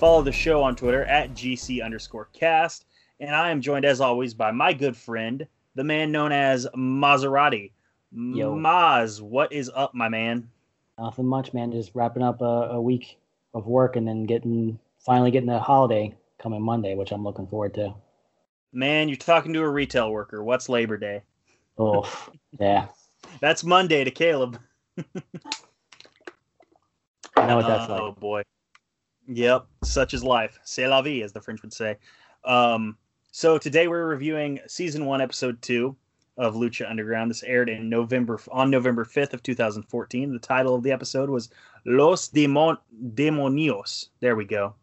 Follow the show on Twitter at GC underscore cast. And I am joined as always by my good friend, the man known as Maserati. Yo. Maz, what is up, my man? Nothing much, man. Just wrapping up a, a week of work and then getting finally getting the holiday coming Monday, which I'm looking forward to. Man, you're talking to a retail worker. What's Labor Day? Oh, yeah. That's Monday to Caleb. I know what that's oh like. Oh boy. Yep, such is life. C'est la vie, as the French would say. Um, so today we're reviewing season one, episode two of Lucha Underground. This aired in November on November fifth of two thousand fourteen. The title of the episode was Los Demon- Demonios. There we go.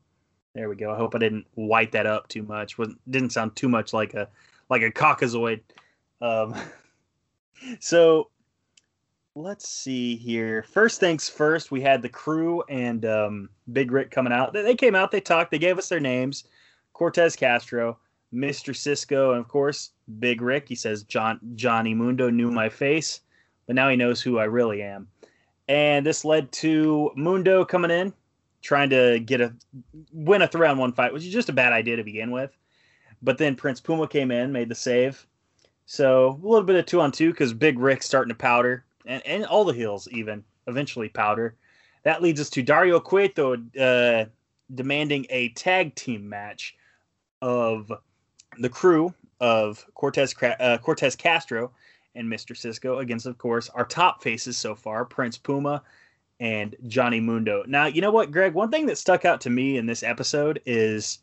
There we go. I hope I didn't white that up too much. Wasn't didn't sound too much like a like a caucasoid. Um, so let's see here. First things first, we had the crew and um, Big Rick coming out. They, came out, they talked, they gave us their names Cortez Castro, Mr. Cisco, and of course, Big Rick. He says, John Johnny Mundo knew my face, but now he knows who I really am. And this led to Mundo coming in, trying to get a win a three on one fight, which is just a bad idea to begin with. But then Prince Puma came in, made the save. So a little bit of two on two because Big Rick's starting to powder, and, and all the heels even eventually powder. That leads us to Dario Cueto uh, demanding a tag team match of the crew of Cortez uh, Cortez Castro and Mr. Cisco against, of course, our top faces so far, Prince Puma and Johnny Mundo. Now, you know what, Greg? One thing that stuck out to me in this episode is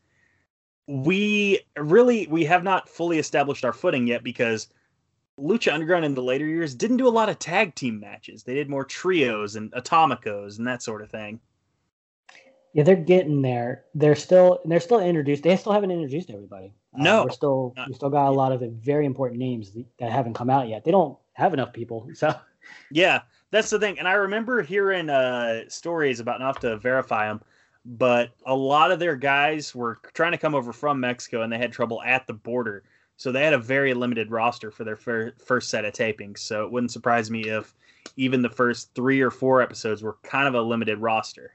we really we have not fully established our footing yet because Lucha Underground in the later years didn't do a lot of tag team matches. They did more trios and atomicos and that sort of thing. Yeah, they're getting there. They're still they're still introduced. They still haven't introduced everybody. Uh, No. we're still No. we still got a lot of the very important names that haven't come out yet. They don't have enough people. So Yeah, that's the thing. And I remember hearing uh, stories about not to verify them, but a lot of their guys were trying to come over from Mexico and they had trouble at the border. So they had a very limited roster for their fir- first set of tapings. So it wouldn't surprise me if even the first three or four episodes were kind of a limited roster.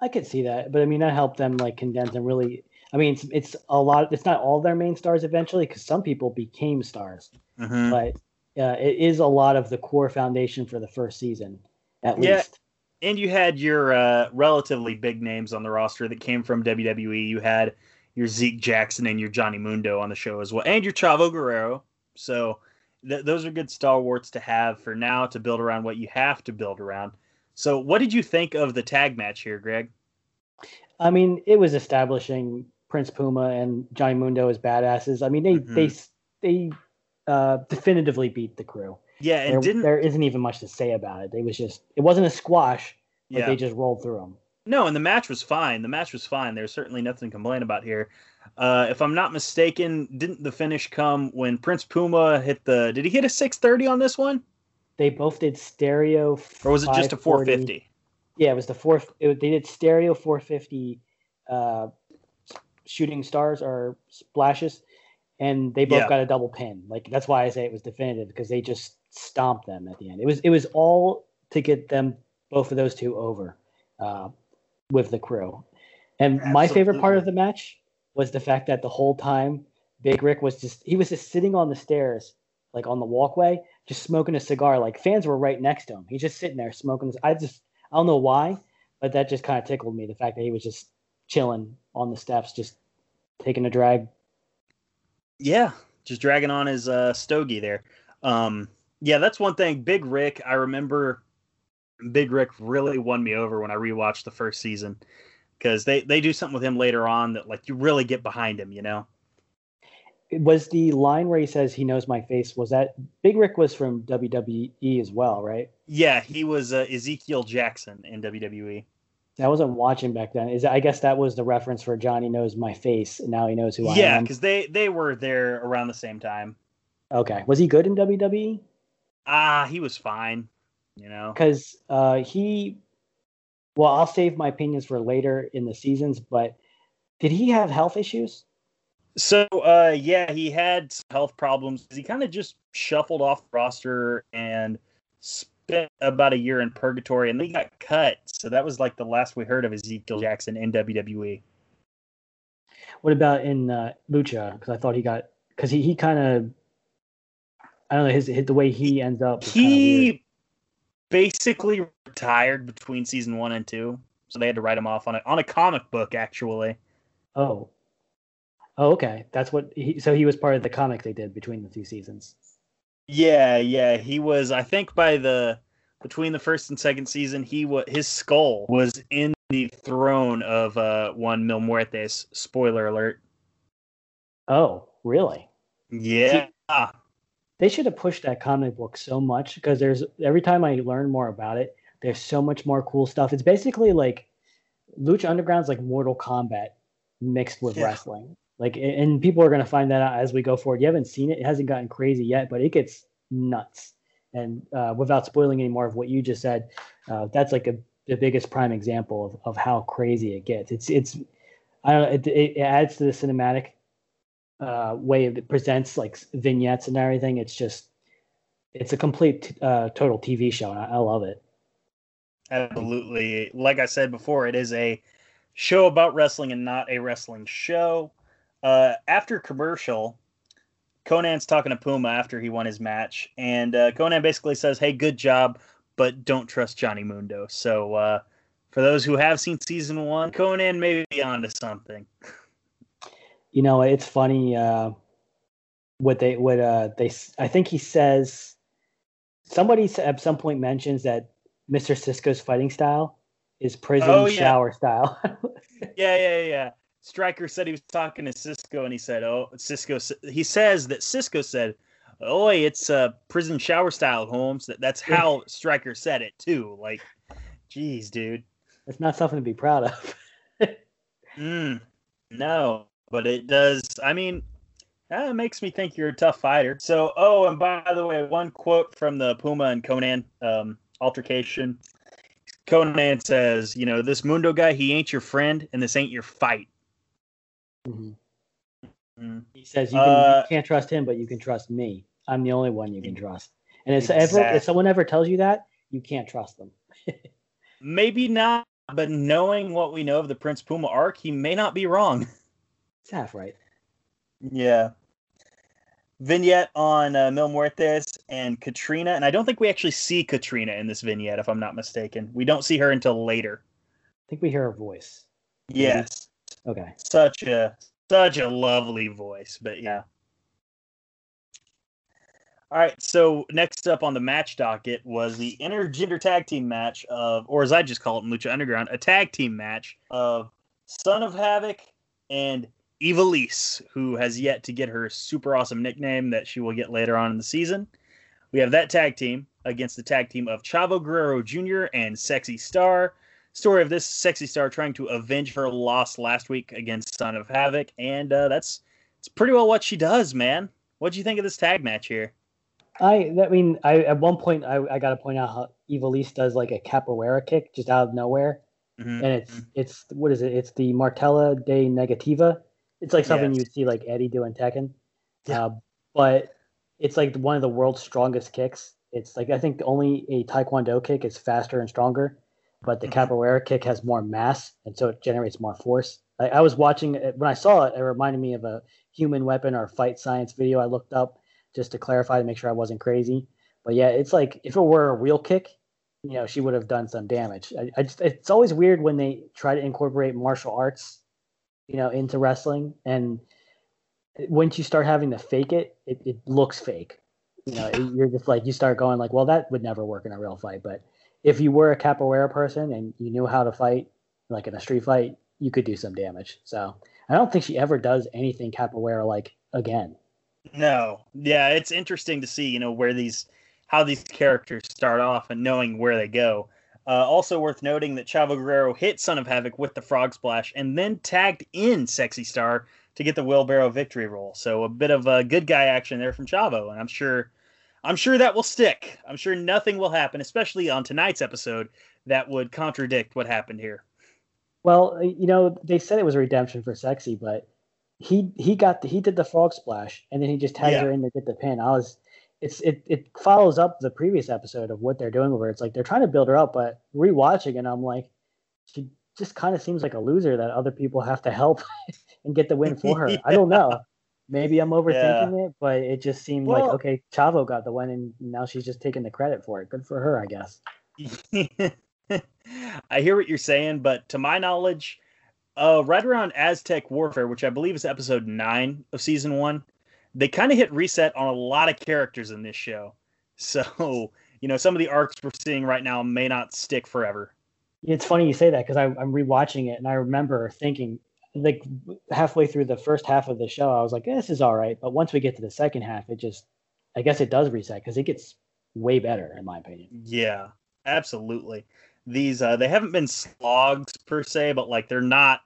I could see that, but I mean that helped them like condense and really. I mean, it's it's a lot. It's not all their main stars eventually because some people became stars, Mm-hmm. but uh, it is a lot of the core foundation for the first season, at Yeah. least. and you had your uh, relatively big names on the roster that came from WWE. You had your Zeke Jackson and your Johnny Mundo on the show as well, and your Chavo Guerrero. So th- those are good stalwarts to have for now to build around what you have to build around. So, what did you think of the tag match here, Greg? I mean, it was establishing Prince Puma and Johnny Mundo as badasses. I mean, they Mhm. they they uh, definitively beat the crew. Yeah, and There, didn't there isn't even much to say about it. It was just it wasn't a squash, but yeah they just rolled through them. No, and the match was fine. The match was fine. There's certainly nothing to complain about here. Uh, if I'm not mistaken, didn't the finish come when Prince Puma hit the? Did he hit a 630 on this one, They both did stereo, or was it just a 450? Yeah, it was the four. It, they did stereo 450 uh, shooting stars or splashes, and they both Yeah. got a double pin. Like that's why I say it was definitive because they just stomped them at the end. It was it was all to get them both of those two over uh, with the crew. And my favorite part of the match was the fact that the whole time Big Rick was just he was just sitting on the stairs, like on the walkway, just smoking a cigar. Like fans were right next to him. He's just sitting there smoking. I just I don't know why, but that just kind of tickled me. The fact that he was just chilling on the steps, just taking a drag. Yeah, just dragging on his uh, stogie there. Um, yeah, that's one thing. Big Rick, I remember Big Rick really won me over when I rewatched the first season because they they do something with him later on that like you really get behind him, you know. It Was the line where he says he knows my face? Was that Big Rick was from WWE as well, right? Yeah, he was uh, Ezekiel Jackson in. WWE. I wasn't watching back then. Is I guess that was the reference for Johnny knows my face, and now he knows who I am. Yeah, because they they were there around the same time. Okay, was he good in? WWE? Ah, he was fine, you know. Because uh, he, well, I'll save my opinions for later in the seasons. But did he have health issues? So, uh, yeah, he had health problems. He kind of just shuffled off the roster and spent about a year in purgatory, and then he got cut. So that was like the last we heard of Ezekiel Jackson in WWE. What about in uh, Lucha? Because I thought he got because he, he kind of I don't know his, his the way he ends up. is kinda weird. He basically retired between season one and two, so they had to write him off on a on a comic book actually. Oh. Oh, okay. That's what he. So he was part of the comic they did between the two seasons. Yeah, yeah, he was. I think by the between the first and second season, he was his skull was in the throne of uh one Mil Muertes. Spoiler alert. Oh, really? Yeah, They should have pushed that comic book so much because there's every time I learn more about it, there's so much more cool stuff. It's basically like Lucha Underground's like Mortal Kombat mixed with Yeah. wrestling. Like, and people are gonna find that out as we go forward. You haven't seen it; it hasn't gotten crazy yet, but it gets nuts. And uh, without spoiling any more of what you just said, uh, that's like a the biggest prime example of, of how crazy it gets. It's it's I don't know. It, it adds to the cinematic uh, way it presents like vignettes and everything. It's just it's a complete uh, total TV show, and I, I love it. absolutely. Like I said before, it is a show about wrestling and not a wrestling show. Uh, after commercial, Konnan's talking to Puma after he won his match, and uh, Konnan basically says, "Hey, good job, but don't trust Johnny Mundo." So, uh, for those who have seen season one, Conan may be onto something. You know, it's funny uh, what they what uh, they. I think he says somebody at some point mentions that Mr. Cisco's fighting style is prison Oh, yeah. shower style. Yeah, yeah, yeah. Stryker said he was talking to Cisco, and he said, "Oh, Cisco." He says that Cisco said, "Oh, it's uh, prison shower style, Holmes." That that's how Stryker said it too. Like, geez, dude. it's not something to be proud of. Mm, no, but it does. I mean, that makes me think you're a tough fighter. So, oh, and by the way, one quote from the Puma and Konnan um, altercation. Konnan says, "You know, this Mundo guy, he ain't your friend, and this ain't your fight." Mhm. Mm. He says you, can, uh, you, can't trust him, but you can trust me. I'm the only one you can trust. And if, exactly. ever, if someone ever tells you that, you can't trust them. Maybe not, but knowing what we know of the Prince Puma arc, he may not be wrong. It's half right. Yeah. Vignette on uh, Mil Muertes and Katrina, and I don't think we actually see Katrina in this vignette, if I'm not mistaken. We don't see her until later. I think we hear her voice. Yes. Okay. Such a such a lovely voice, but yeah. All right, so next up on the match docket was the intergender tag team match of, or as I just call it in Lucha Underground, a tag team match of Son of Havoc and Ivelisse, who has yet to get her super awesome nickname that she will get later on in the season. We have that tag team against the tag team of Chavo Guerrero Jr. and Sexy Star. Story of this Sexy Star trying to avenge her loss last week against Son of Havoc, and uh, that's it's pretty well what she does, man. What do you think of this tag match here? I I mean, I at one point I, I got to point out how Ivelisse does like a capoeira kick just out of nowhere, mm-hmm. and it's mm-hmm. it's what is it? It's the Martella de Negativa. It's like something yes. you'd see like Eddy do in Tekken, yeah. Uh, but it's like one of the world's strongest kicks. It's like I think only a Taekwondo kick is faster and stronger, but the mm-hmm. capoeira kick has more mass, and so it generates more force. I, I was watching it when I saw it. It reminded me of a human weapon or fight science video I looked up just to clarify to make sure I wasn't crazy. But yeah, it's like if it were a real kick, you know, she would have done some damage. I, I just, it's always weird when they try to incorporate martial arts, you know, into wrestling. And once you start having to fake it, it, it looks fake. You know, you're just like, you start going like, well, that would never work in a real fight. But if you were a capoeira person and you knew how to fight, like in a street fight, you could do some damage. So I don't think she ever does anything capoeira like again. No, yeah, it's interesting to see, you know, where these, how these characters start off and knowing where they go. Uh, also worth noting that Chavo Guerrero hit Son of Havoc with the Frog Splash and then tagged in Sexy Star to get the wheelbarrow victory roll. So a bit of a good guy action there from Chavo, and I'm sure, I'm sure that will stick. I'm sure nothing will happen, especially on tonight's episode, that would contradict what happened here. Well, you know, they said it was a redemption for Sexy, but he he got the, he did the frog splash and then he just tagged yeah. her in to get the pin. I was it's it it follows up the previous episode of what they're doing her. It's like they're trying to build her up, but rewatching and I'm like, she just kind of seems like a loser that other people have to help and get the win for her. yeah. I don't know. Maybe I'm overthinking yeah. it, but it just seemed well, like okay, Chavo got the win and now she's just taking the credit for it. Good for her, I guess. I hear what you're saying, but to my knowledge, uh, right around Aztec Warfare, which I believe is episode nine of season one, they kind of hit reset on a lot of characters in this show. So, you know, some of the arcs we're seeing right now may not stick forever. It's funny you say that because I'm rewatching it and I remember thinking, like halfway through the first half of the show, I was like, this is all right. But once we get to the second half, it just, I guess it does reset because it gets way better, in my opinion. Yeah, absolutely these uh, they haven't been slogs per se, but like they're not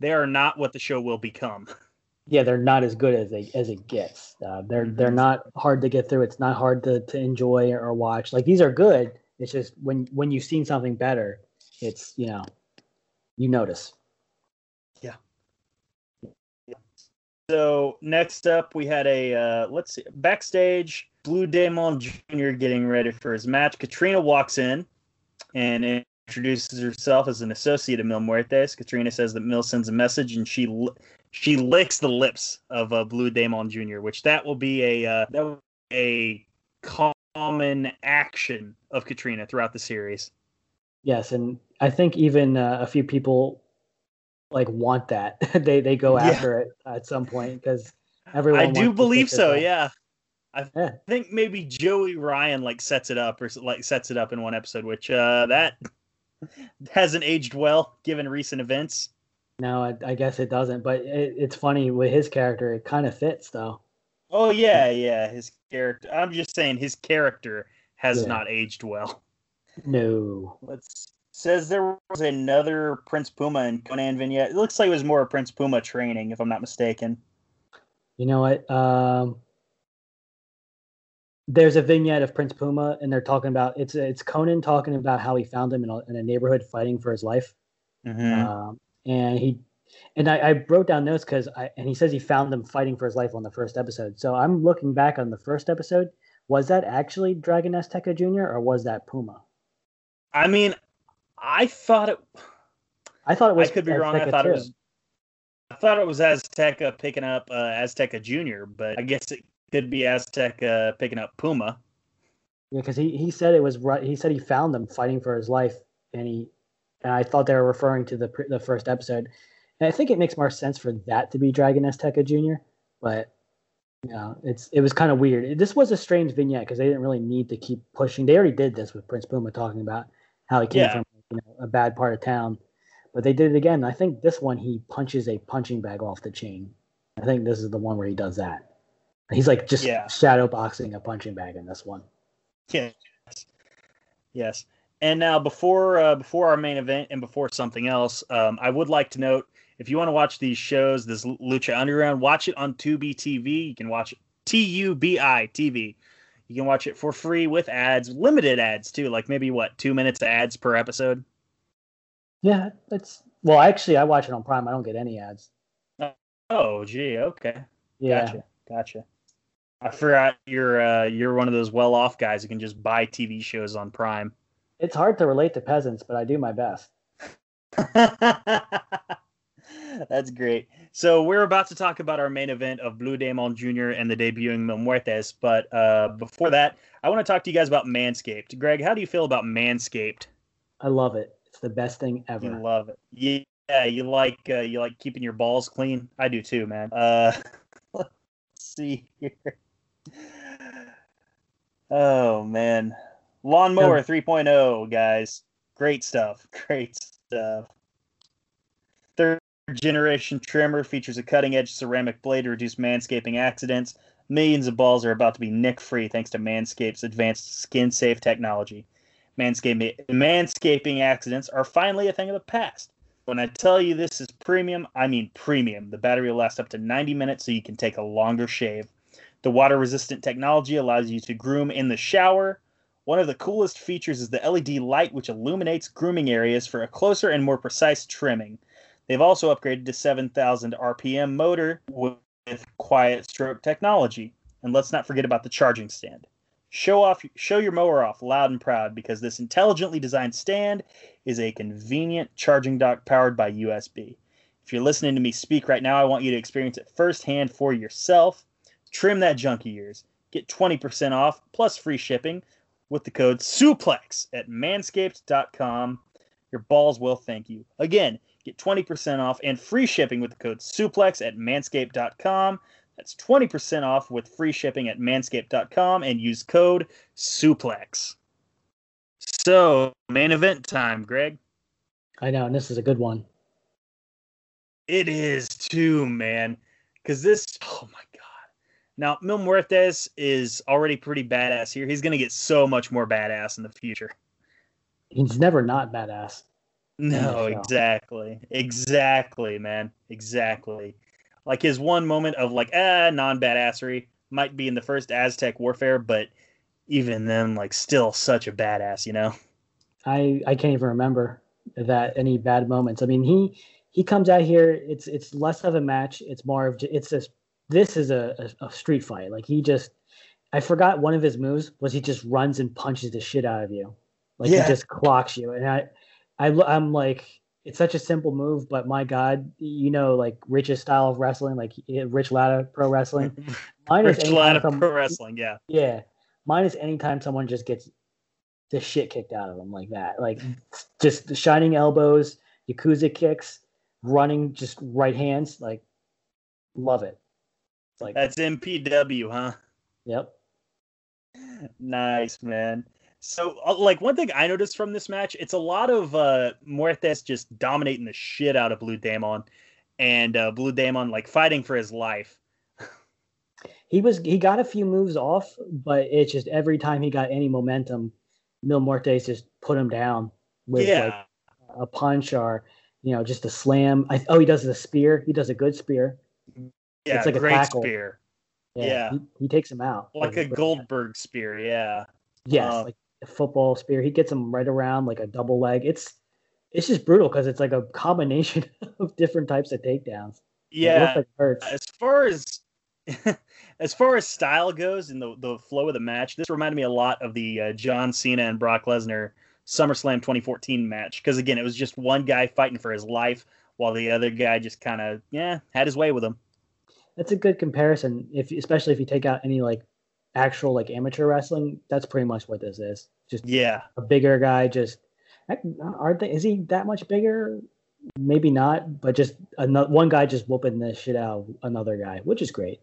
they are not what the show will become. Yeah, they're not as good as they as it gets. Uh, they're they're mm-hmm. not hard to get through. It's not hard to, to enjoy or watch. Like these are good. It's just when when you've seen something better, it's you know you notice. Yeah. So next up, we had a uh, let's see backstage. Blue Demon Jr. getting ready for his match. Katrina walks in and introduces herself as an associate of Mil Muertes. Katrina says that Mil sends a message, and she she licks the lips of uh, Blue Demon Jr., which that will be a uh, that will be a common action of Katrina throughout the series. Yes, and I think even uh, a few people like want that. they they go after yeah. it at some point because everyone. I do believe so. Yeah. I yeah. think maybe Joey Ryan like sets it up or like sets it up in one episode, which uh, that hasn't aged well given recent events. No, I, I guess it doesn't. But it, it's funny with his character; it kind of fits though. Oh yeah, yeah. His character. I'm just saying his character has yeah. not aged well. No. Let's says there was another Prince Puma and Konnan vignette. It looks like it was more Prince Puma training, if I'm not mistaken. You know what? Um, there's a vignette of Prince Puma, and they're talking about it's it's Konnan talking about how he found him in a, in a neighborhood fighting for his life, mm-hmm. um, and he And I, I wrote down notes because I and he says he found them fighting for his life on the first episode. So I'm looking back on the first episode. Was that actually Dragon Azteca Jr. or was that Puma? I mean, I thought it. I thought it was. I could be wrong. I thought too. it was. I thought it was Azteca picking up uh, Azteca Jr., but I guess it could be Azteca picking up Puma. Yeah, because he, he said it was right. He said he found them fighting for his life, and he and I thought they were referring to the the first episode. And I think it makes more sense for that to be Dragon Azteca Jr. But you know, it's it was kind of weird. This was a strange vignette because they didn't really need to keep pushing. They already did this with Prince Puma talking about how he came yeah. from you know, a bad part of town, but they did it again. I think this one he punches a punching bag off the chain. I think this is the one where he does that. He's like just yeah. shadow boxing a punching bag in this one. Yes. Yes. And now before uh, before our main event and before something else, um, I would like to note if you want to watch these shows, this Lucha Underground, watch it on Tubi TV. You can watch it T U B I TV. You can watch it for free with ads, limited ads too, like maybe what two minutes ads per episode. Yeah, that's well. Actually, I watch it on Prime. I don't get any ads. Oh, gee, okay. Yeah. Gotcha. Gotcha. I forgot you're uh, you're one of those well-off guys who can just buy TV shows on Prime. It's hard to relate to peasants, but I do my best. That's great. So we're about to talk about our main event of Blue Demon Jr. and the debuting Mil Muertes, but uh, before that, I want to talk to you guys about Manscaped. Greg, how do you feel about Manscaped? I love it. It's the best thing ever. You love it. Yeah, you like uh, you like keeping your balls clean. I do too, man. Uh, let's see here. Oh man, lawnmower 3.0, guys. Great stuff. Great stuff. Third generation trimmer features a cutting edge ceramic blade to reduce manscaping accidents. Millions of balls are about to be nick free thanks to Manscaped's advanced skin safe technology. Manscaping, manscaping accidents are finally a thing of the past. When I tell you this is premium, I mean premium. The battery will last up to 90 minutes so you can take a longer shave. The water resistant technology allows you to groom in the shower. One of the coolest features is the LED light, which illuminates grooming areas for a closer and more precise trimming. They've also upgraded to 7,000 RPM motor with quiet stroke technology. And let's not forget about the charging stand. Show off show your mower off loud and proud because this intelligently designed stand is a convenient charging dock powered by USB. If you're listening to me speak right now, I want you to experience it firsthand for yourself. Trim that junky yours. Get 20% off plus free shipping with the code SUPLEX at manscaped.com. Your balls will thank you. Again, get 20% off and free shipping with the code SUPLEX at manscaped.com. That's 20% off with free shipping at manscaped.com and use code SUPLEX. So, main event time, Greg. I know, and this is a good one. It is too, man. Because this, oh my now, Mil Muertes is already pretty badass here. He's going to get so much more badass in the future. He's never not badass. No, exactly. Exactly, man. Exactly. Like his one moment of like, ah, non badassery might be in the first Aztec warfare, but even then, like, still such a badass, you know? I, I can't even remember that any bad moments. I mean, he he comes out here. It's it's less of a match. It's more of it's just this is a, a, a, street fight. Like he just, I forgot one of his moves was he just runs and punches the shit out of you. Like yeah. he just clocks you. And I, I, I'm like, it's such a simple move, but my God, you know, like Rich's style of wrestling, like Rich Latta Pro Wrestling. Mine Rich Latta Pro Wrestling, yeah. Yeah. Mine is anytime someone just gets the shit kicked out of them like that. Like just the shining elbows, Yakuza kicks, running just right hands. Like, love it. Like that's MPW, huh? Yep. Nice, man. So, uh, like one thing I noticed from this match, it's a lot of uh Muertes just dominating the shit out of Blue Demon, and uh, Blue Demon like fighting for his life. he was he got a few moves off, but it's just every time he got any momentum, Mil Muertes just put him down with yeah. like a punch or you know just a slam. I, oh, he does the spear. He does a good spear. Yeah, it's like great a tackle. spear. Yeah, yeah. He, he, takes him out like, like a Goldberg spear. Yeah. Yes, um, like a football spear. He gets him right around like a double leg. It's it's just brutal because it's like a combination of different types of takedowns. Yeah, like as far as as far as style goes and the the flow of the match, this reminded me a lot of the uh, John Cena and Brock Lesnar SummerSlam 2014 match because again, it was just one guy fighting for his life while the other guy just kind of yeah had his way with him. That's a good comparison, if especially if you take out any like actual like amateur wrestling. That's pretty much what this is. Just yeah, a bigger guy. Just aren't they? Is he that much bigger? Maybe not, but just another one guy just whooping the shit out of another guy, which is great.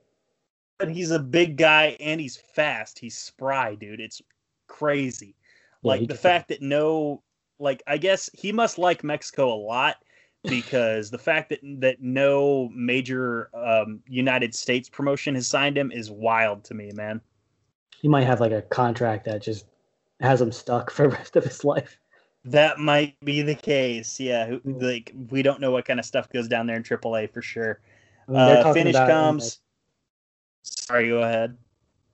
But he's a big guy and he's fast. He's spry, dude. It's crazy. Yeah, like the fact that no, like I guess he must like Mexico a lot because the fact that that no major um, United States promotion has signed him is wild to me, man. He might have like a contract that just has him stuck for the rest of his life. That might be the case. Yeah, like we don't know what kind of stuff goes down there in AAA for sure. I mean, uh, finish comes. Like, Sorry, go ahead.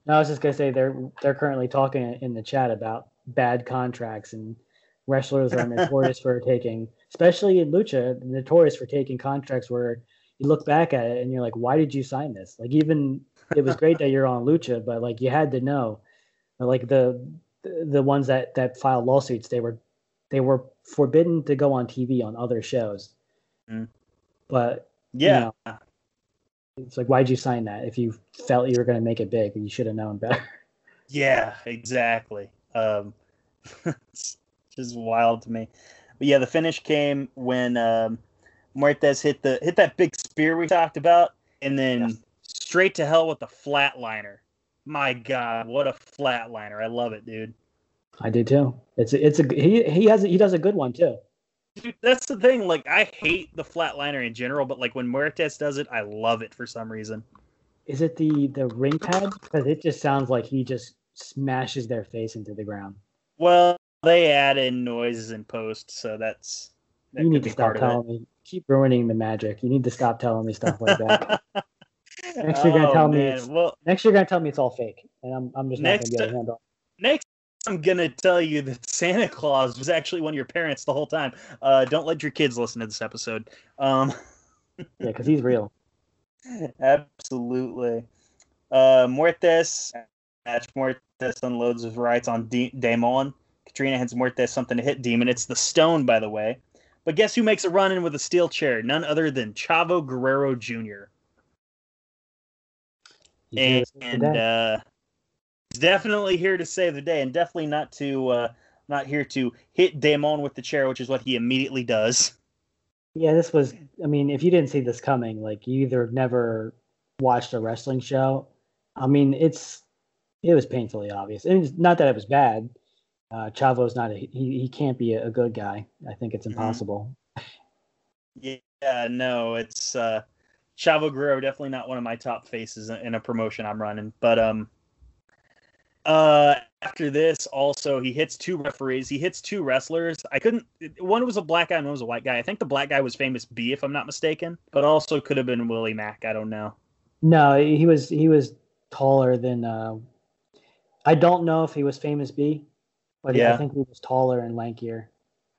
No, I was just gonna say they're they're currently talking in the chat about bad contracts and wrestlers are notorious for taking, especially in lucha, notorious for taking contracts where you look back at it and you're like, why did you sign this? Like even it was great that you're on lucha, but like you had to know, like the the ones that that filed lawsuits, they were they were forbidden to go on TV on other shows. Mm. But yeah, you know, it's like why'd you sign that if you felt you were going to make it big? You should have known better. Yeah, exactly. Um, just wild to me. But yeah, the finish came when um, Muertes hit the hit that big spear we talked about, and then yes. straight to hell with the flatliner. My God, what a flatliner! I love it, dude. I do too. It's a, it's a he he has a, he does a good one too. Dude, that's the thing. Like I hate the flatliner in general, but like when Muertes does it, I love it for some reason. Is it the the ring pad? Because it just sounds like he just smashes their face into the ground. Well, they add in noises in post, so that's that you need to stop telling me. Keep ruining the magic. You need to stop telling me stuff like that. next you're gonna oh, tell man. me. It's, well, next you're gonna tell me it's all fake, and I'm I'm just not gonna able to handle. Next I'm gonna tell you that Santa Claus was actually one of your parents the whole time. Uh, don't let your kids listen to this episode. Um, yeah, because he's real. Absolutely. Uh, Muertes match. Muertes unloads his rights on D- Demon. Katrina hands Muertes something to hit Demon. It's the stone, by the way. But guess who makes a run in with a steel chair? None other than Chavo Guerrero Jr. And, and uh, definitely here to save the day, and definitely not to uh, not here to hit Demon with the chair, which is what he immediately does. Yeah, this was. I mean, if you didn't see this coming, like you either never watched a wrestling show. I mean, it's it was painfully obvious. And it's not that it was bad. Uh, Chavo's not a he. He can't be a, a good guy. I think it's mm-hmm. impossible. Mm-hmm. Yeah, no, it's uh, Chavo Guerrero. Definitely not one of my top faces in a promotion I'm running. But um, uh, after this, also he hits two referees. He hits two wrestlers. I couldn't. One was a black guy and one was a white guy. I think the black guy was Famous B, if I'm not mistaken, but also could have been Willie Mack. I don't know. No, he was he was taller than. Uh, I don't know if he was Famous B, but yeah. I think he was taller and lankier.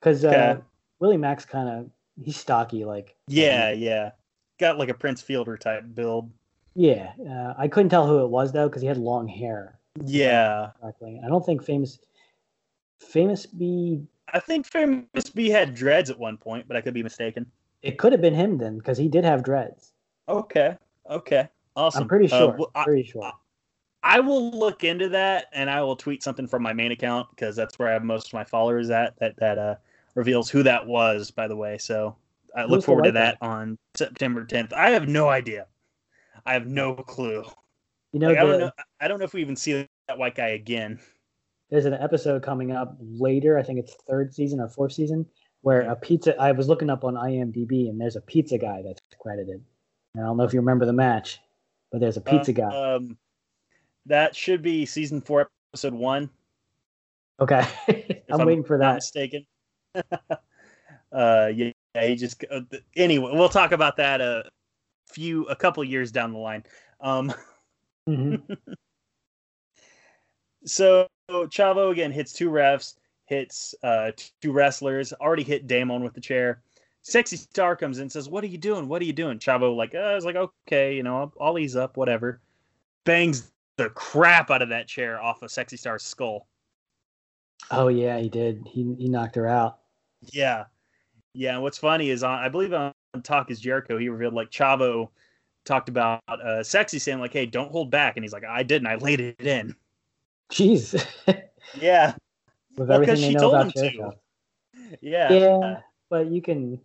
Because uh, okay. Willie Mack's kind of he's stocky, like. Yeah, yeah, got like a Prince Fielder type build. Yeah, uh, I couldn't tell who it was though because he had long hair. Yeah. Exactly. I don't think famous famous B I think famous B had dreads at one point, but I could be mistaken. It could have been him then, because he did have dreads. Okay. Okay. Awesome. I'm pretty uh, sure. Uh, well, I, pretty sure. I, will look into that and I will tweet something from my main account because that's where I have most of my followers at that that uh, reveals who that was, by the way. So I look forward to that, that on September 10th. I have no idea. I have no clue. You know, like, the, I don't know. I don't know if we even see that white guy again. There's an episode coming up later. I think it's third season or fourth season where a pizza. I was looking up on IMDb and there's a pizza guy that's credited. And I don't know if you remember the match, but there's a pizza uh, guy. Um, that should be season four, episode one. Okay, I'm, I'm, waiting for that. mistaken. uh, yeah, he just. Uh, anyway, we'll talk about that a few, a couple years down the line. Um, Mm-hmm. so Chavo again hits two refs. hits uh, two wrestlers. Already hit Demon with the chair. Sexy Star comes in and says, "What are you doing? What are you doing?" Chavo like, uh, I was like, okay, you know, I'll, I'll ease up, whatever. Bangs the crap out of that chair off of Sexy Star's skull. Oh yeah, he did. He he knocked her out. Yeah, yeah. And what's funny is on I believe on Talk is Jericho, he revealed like Chavo talked about uh, Sexy saying like, "Hey, don't hold back," and he's like, "I didn't. I laid it in." Jeez. yeah. With Well, everything she told him to. Yeah. Yeah, but you can.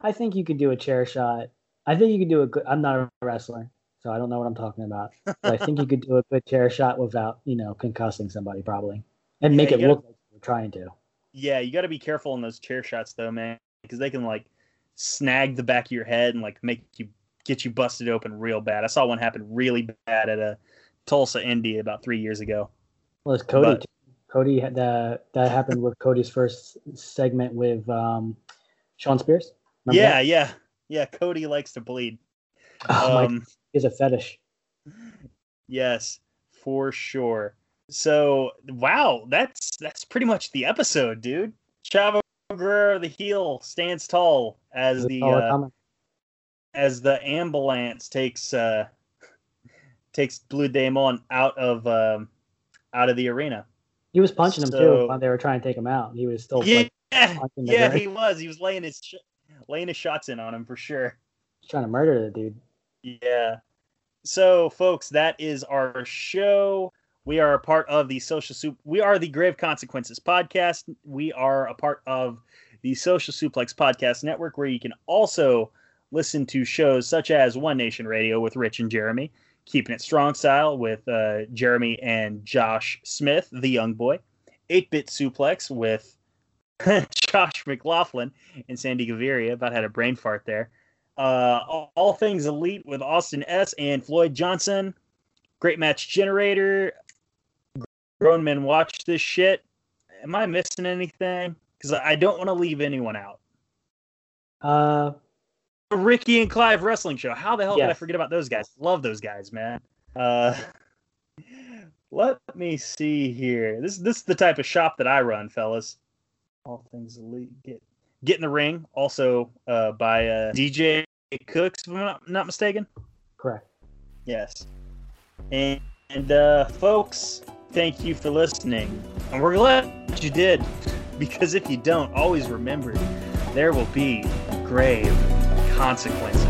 I think you could do a chair shot. I think you could do a good. I'm not a wrestler, so I don't know what I'm talking about. But I think you could do a good chair shot without, you know, concussing somebody probably, and make it gotta- look like you're trying to. Yeah, you got to be careful in those chair shots though, man, because they can like snag the back of your head and like make you get you busted open real bad. I saw one happen really bad at a Tulsa, Indy, about three years ago. Well, it's Cody. But- Cody had that. That happened with Cody's first segment with um, Shawn Spears. Remember yeah, that? yeah, yeah. Cody likes to bleed. Oh my, Um, he's a fetish. yes, for sure. So, wow, that's that's pretty much the episode, dude. Chavo Guerrero, the heel, stands tall as the uh, as the ambulance takes uh takes Blue Demon out of um out of the arena. He was punching him too while they were trying to take him out. He was still Yeah, like, punching yeah, guy. he was. He was laying his sh- laying his shots in on him for sure. trying to murder the dude. Yeah. So, folks, that is our show. We are a part of the Social Soup. We are the Grave Consequences podcast. We are a part of the Social Suplex Podcast Network, where you can also listen to shows such as One Nation Radio with Rich and Jeremy, Keeping It Strong Style with uh, Jeremy and Josh Smith, the young boy, 8 Bit Suplex with Josh McLaughlin and Sandy Gaviria. About had a brain fart there uh, all, all things elite with Austin S. and Floyd Johnson. Great match generator. Grown men watch this shit. Am I missing anything? Because I don't want to leave anyone out. Uh, Ricky and Clive wrestling show. How the hell did I forget about those guys? Love those guys, man. Uh, let me see here. This this is the type of shop that I run, fellas. All things elite. Get get in the ring. Also uh, by uh, DJ Cooks, if I'm not, not mistaken. correct. Yes. And, and uh, folks, thank you for listening. And we're glad you did. Because if you don't, always remember there will be grave consequences.